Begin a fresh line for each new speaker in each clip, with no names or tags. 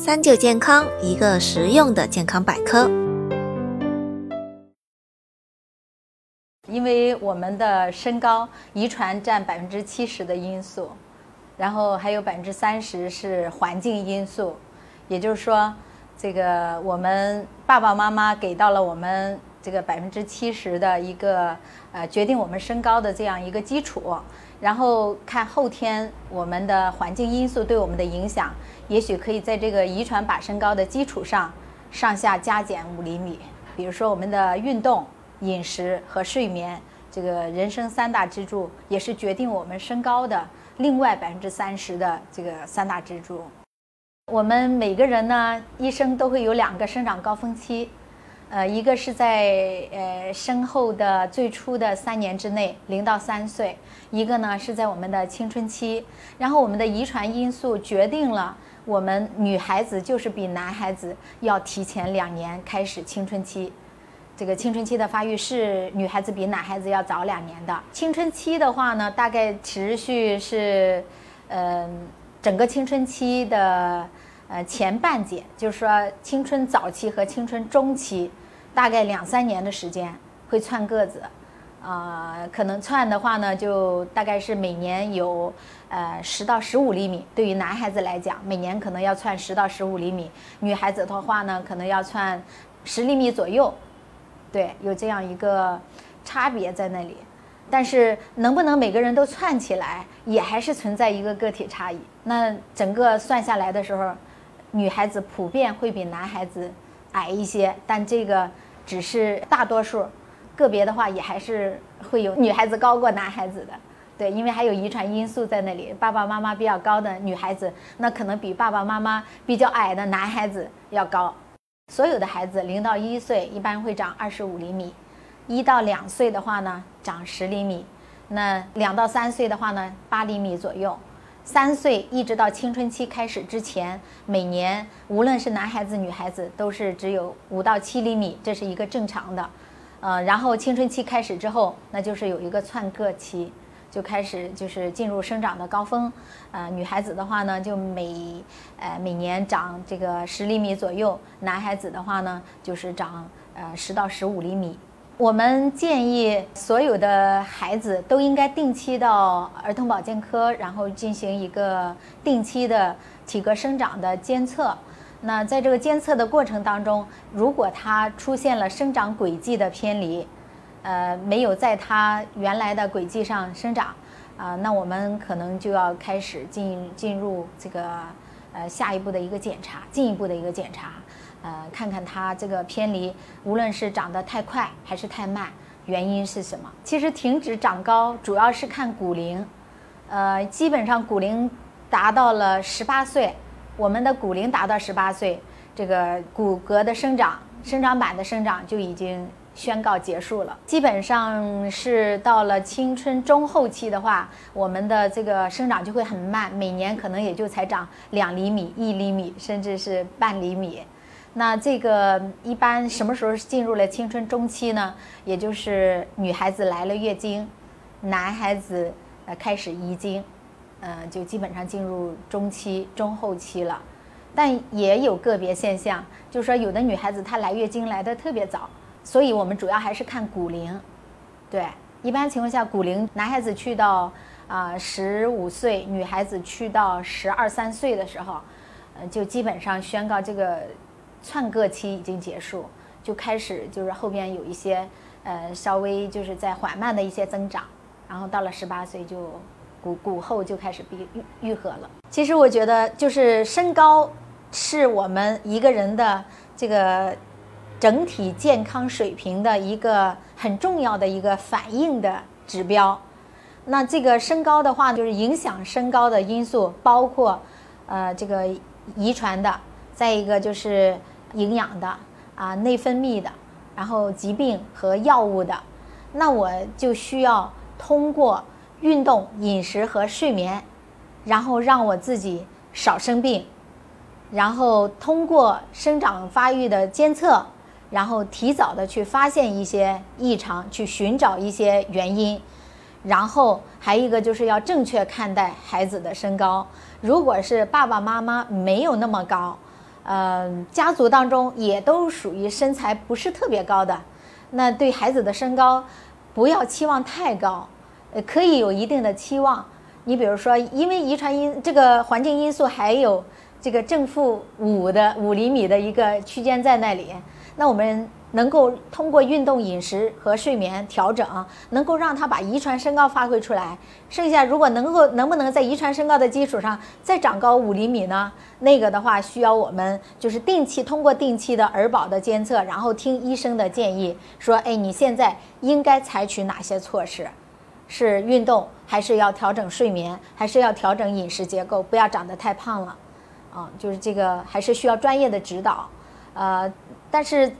三九健康，一个实用的健康百科。
因为我们的身高遗传占百分之七十的因素，然后还有百分之三十是环境因素，也就是说，这个我们爸爸妈妈给到了我们这个百分之七十的一个呃决定我们身高的这样一个基础，然后看后天我们的环境因素对我们的影响。也许可以在这个遗传把身高的基础上，上下加减五厘米。比如说我们的运动、饮食和睡眠，这个人生三大支柱，也是决定我们身高的另外百分之三十的这个三大支柱。我们每个人呢，一生都会有两个生长高峰期。呃，一个是在呃身后的最初的三年之内，零到三岁；一个呢是在我们的青春期。然后我们的遗传因素决定了我们女孩子就是比男孩子要提前两年开始青春期。这个青春期的发育是女孩子比男孩子要早两年的。青春期的话呢，大概持续是，嗯，整个青春期的。呃，前半截就是说青春早期和青春中期，大概两三年的时间会窜个子，啊，可能窜的话呢，就大概是每年有呃十到十五厘米。对于男孩子来讲，每年可能要窜十到十五厘米；女孩子的话呢，可能要窜十厘米左右。对，有这样一个差别在那里。但是能不能每个人都窜起来，也还是存在一个个体差异。那整个算下来的时候。女孩子普遍会比男孩子矮一些，但这个只是大多数，个别的话也还是会有女孩子高过男孩子的。对，因为还有遗传因素在那里，爸爸妈妈比较高的女孩子，那可能比爸爸妈妈比较矮的男孩子要高。所有的孩子零到一岁一般会长二十五厘米，一到两岁的话呢长十厘米，那两到三岁的话呢八厘米左右。三岁一直到青春期开始之前，每年无论是男孩子女孩子，都是只有五到七厘米，这是一个正常的。呃，然后青春期开始之后，那就是有一个窜个期，就开始就是进入生长的高峰。呃，女孩子的话呢，就每呃每年长这个十厘米左右；男孩子的话呢，就是长呃十到十五厘米。我们建议所有的孩子都应该定期到儿童保健科，然后进行一个定期的体格生长的监测。那在这个监测的过程当中，如果他出现了生长轨迹的偏离，呃，没有在他原来的轨迹上生长，啊，那我们可能就要开始进进入这个呃下一步的一个检查，进一步的一个检查。呃，看看它这个偏离，无论是长得太快还是太慢，原因是什么？其实停止长高主要是看骨龄，呃，基本上骨龄达到了十八岁，我们的骨龄达到十八岁，这个骨骼的生长、生长板的生长就已经宣告结束了。基本上是到了青春中后期的话，我们的这个生长就会很慢，每年可能也就才长两厘米、一厘米，甚至是半厘米。那这个一般什么时候进入了青春中期呢？也就是女孩子来了月经，男孩子呃开始遗精，嗯，就基本上进入中期、中后期了。但也有个别现象，就是说有的女孩子她来月经来的特别早，所以我们主要还是看骨龄。对，一般情况下骨龄，男孩子去到啊十五岁，女孩子去到十二三岁的时候，呃，就基本上宣告这个。窜个期已经结束，就开始就是后边有一些呃稍微就是在缓慢的一些增长，然后到了十八岁就骨骨后就开始闭愈愈合了。其实我觉得就是身高是我们一个人的这个整体健康水平的一个很重要的一个反应的指标。那这个身高的话，就是影响身高的因素包括呃这个遗传的。再一个就是营养的啊，内分泌的，然后疾病和药物的，那我就需要通过运动、饮食和睡眠，然后让我自己少生病，然后通过生长发育的监测，然后提早的去发现一些异常，去寻找一些原因，然后还一个就是要正确看待孩子的身高，如果是爸爸妈妈没有那么高。呃，家族当中也都属于身材不是特别高的，那对孩子的身高不要期望太高，呃，可以有一定的期望。你比如说，因为遗传因这个环境因素还有这个正负五的五厘米的一个区间在那里，那我们。能够通过运动、饮食和睡眠调整，能够让他把遗传身高发挥出来。剩下如果能够能不能在遗传身高的基础上再长高五厘米呢？那个的话需要我们就是定期通过定期的儿保的监测，然后听医生的建议，说哎你现在应该采取哪些措施？是运动，还是要调整睡眠，还是要调整饮食结构？不要长得太胖了，啊，就是这个还是需要专业的指导。呃，但是。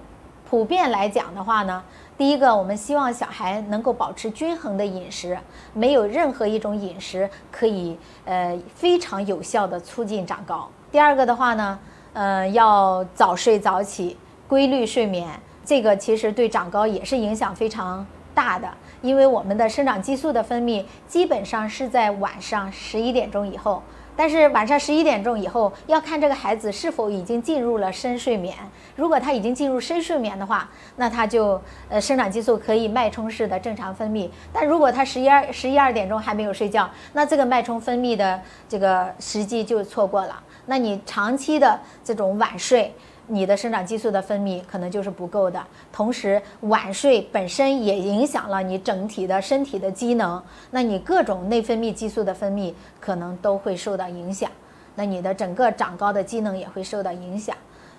普遍来讲的话呢，第一个，我们希望小孩能够保持均衡的饮食，没有任何一种饮食可以呃非常有效的促进长高。第二个的话呢，呃，要早睡早起，规律睡眠，这个其实对长高也是影响非常大的，因为我们的生长激素的分泌基本上是在晚上十一点钟以后。但是晚上十一点钟以后，要看这个孩子是否已经进入了深睡眠。如果他已经进入深睡眠的话，那他就呃生长激素可以脉冲式的正常分泌。但如果他十一二十一二点钟还没有睡觉，那这个脉冲分泌的这个时机就错过了。那你长期的这种晚睡。你的生长激素的分泌可能就是不够的，同时晚睡本身也影响了你整体的身体的机能，那你各种内分泌激素的分泌可能都会受到影响，那你的整个长高的机能也会受到影响，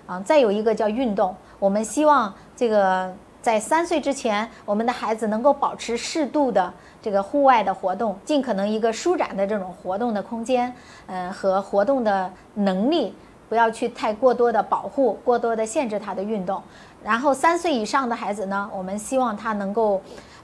啊，再有一个叫运动，我们希望这个在三岁之前，我们的孩子能够保持适度的这个户外的活动，尽可能一个舒展的这种活动的空间，嗯，和活动的能力。不要去太过多的保护，过多的限制他的运动。然后三岁以上的孩子呢，我们希望他能够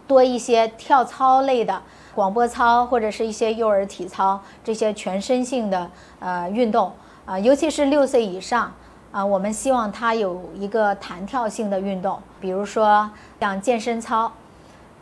多一些跳操类的广播操，或者是一些幼儿体操这些全身性的呃运动啊，尤其是六岁以上啊，我们希望他有一个弹跳性的运动，比如说像健身操，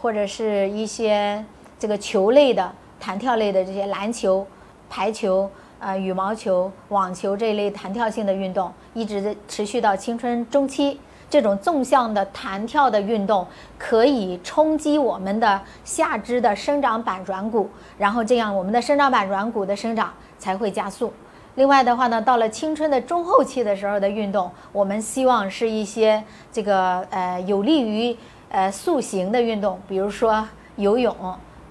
或者是一些这个球类的弹跳类的这些篮球、排球。呃，羽毛球、网球这一类弹跳性的运动，一直持续到青春中期。这种纵向的弹跳的运动，可以冲击我们的下肢的生长板软骨，然后这样我们的生长板软骨的生长才会加速。另外的话呢，到了青春的中后期的时候的运动，我们希望是一些这个呃有利于呃塑形的运动，比如说游泳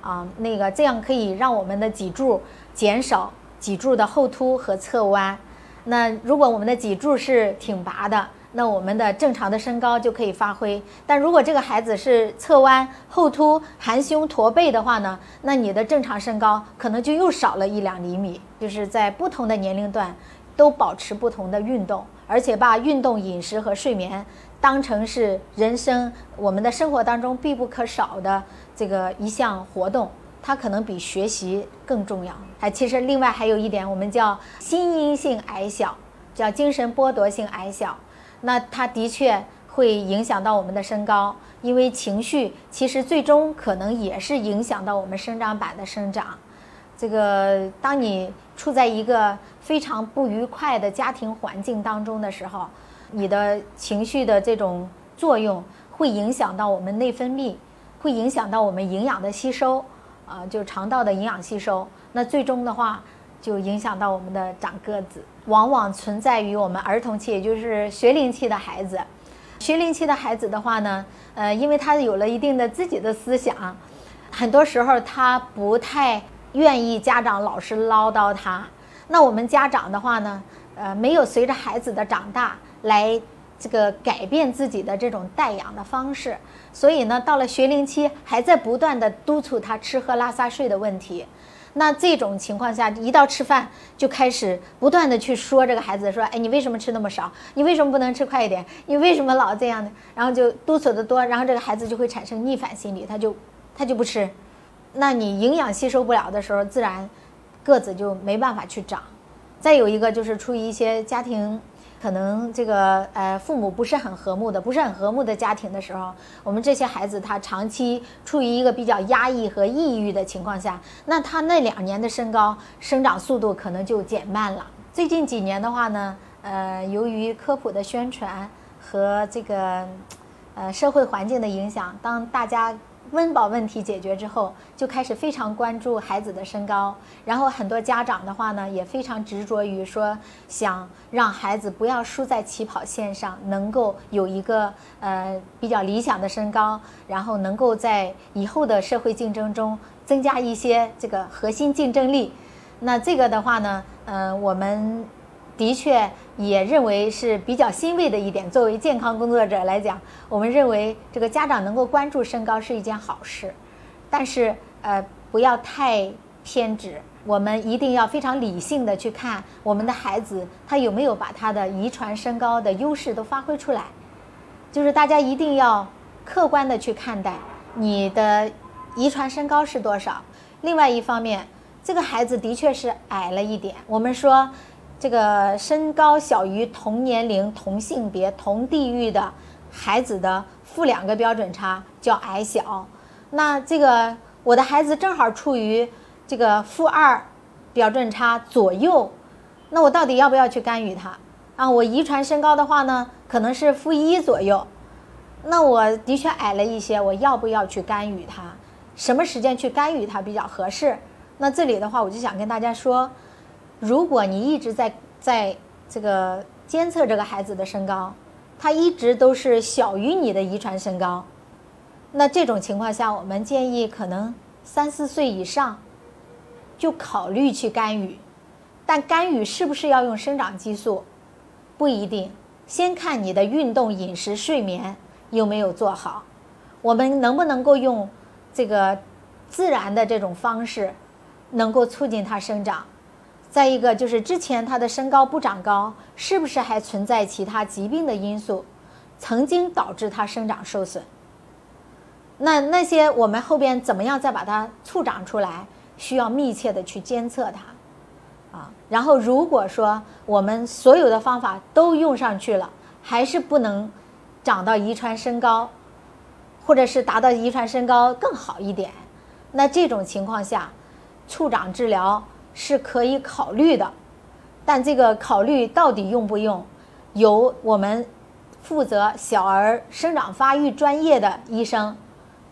啊，那个这样可以让我们的脊柱减少。脊柱的后凸和侧弯，那如果我们的脊柱是挺拔的，那我们的正常的身高就可以发挥。但如果这个孩子是侧弯、后凸、含胸驼背的话呢，那你的正常身高可能就又少了一两厘米。就是在不同的年龄段，都保持不同的运动，而且把运动、饮食和睡眠当成是人生我们的生活当中必不可少的这个一项活动。它可能比学习更重要。哎，其实另外还有一点，我们叫心因性矮小，叫精神剥夺性矮小。那它的确会影响到我们的身高，因为情绪其实最终可能也是影响到我们生长板的生长。这个，当你处在一个非常不愉快的家庭环境当中的时候，你的情绪的这种作用会影响到我们内分泌，会影响到我们营养的吸收。啊，就肠道的营养吸收，那最终的话就影响到我们的长个子，往往存在于我们儿童期，也就是学龄期的孩子。学龄期的孩子的话呢，呃，因为他有了一定的自己的思想，很多时候他不太愿意家长老是唠叨他。那我们家长的话呢，呃，没有随着孩子的长大来。这个改变自己的这种带养的方式，所以呢，到了学龄期还在不断的督促他吃喝拉撒睡的问题。那这种情况下，一到吃饭就开始不断的去说这个孩子说：“哎，你为什么吃那么少？你为什么不能吃快一点？你为什么老这样呢？”然后就督促的多，然后这个孩子就会产生逆反心理，他就他就不吃。那你营养吸收不了的时候，自然个子就没办法去长。再有一个就是出于一些家庭。可能这个呃父母不是很和睦的，不是很和睦的家庭的时候，我们这些孩子他长期处于一个比较压抑和抑郁的情况下，那他那两年的身高生长速度可能就减慢了。最近几年的话呢，呃，由于科普的宣传和这个呃社会环境的影响，当大家温饱问题解决之后，就开始非常关注孩子的身高。然后很多家长的话呢，也非常执着于说，想让孩子不要输在起跑线上，能够有一个呃比较理想的身高，然后能够在以后的社会竞争中增加一些这个核心竞争力。那这个的话呢，嗯，我们。的确也认为是比较欣慰的一点。作为健康工作者来讲，我们认为这个家长能够关注身高是一件好事，但是呃不要太偏执。我们一定要非常理性的去看我们的孩子他有没有把他的遗传身高的优势都发挥出来。就是大家一定要客观的去看待你的遗传身高是多少。另外一方面，这个孩子的确是矮了一点。我们说。这个身高小于同年龄、同性别、同地域的孩子的负两个标准差叫矮小。那这个我的孩子正好处于这个负二标准差左右，那我到底要不要去干预他？啊，我遗传身高的话呢，可能是负一左右，那我的确矮了一些，我要不要去干预他？什么时间去干预他比较合适？那这里的话，我就想跟大家说。如果你一直在在这个监测这个孩子的身高，他一直都是小于你的遗传身高，那这种情况下，我们建议可能三四岁以上就考虑去干预。但干预是不是要用生长激素，不一定。先看你的运动、饮食、睡眠有没有做好，我们能不能够用这个自然的这种方式，能够促进他生长。再一个就是之前他的身高不长高，是不是还存在其他疾病的因素，曾经导致他生长受损？那那些我们后边怎么样再把它促长出来，需要密切的去监测它，啊，然后如果说我们所有的方法都用上去了，还是不能长到遗传身高，或者是达到遗传身高更好一点，那这种情况下，促长治疗。是可以考虑的，但这个考虑到底用不用，由我们负责小儿生长发育专业的医生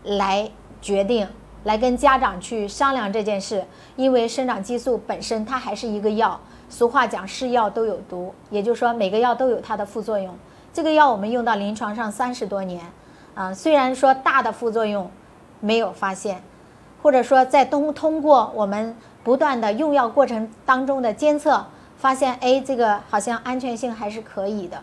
来决定，来跟家长去商量这件事。因为生长激素本身它还是一个药，俗话讲是药都有毒，也就是说每个药都有它的副作用。这个药我们用到临床上三十多年，啊，虽然说大的副作用没有发现，或者说在通通过我们。不断的用药过程当中的监测，发现哎，这个好像安全性还是可以的，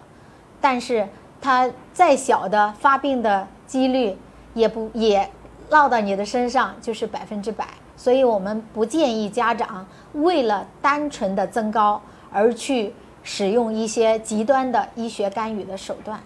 但是它再小的发病的几率也不也落到你的身上就是百分之百，所以我们不建议家长为了单纯的增高而去使用一些极端的医学干预的手段。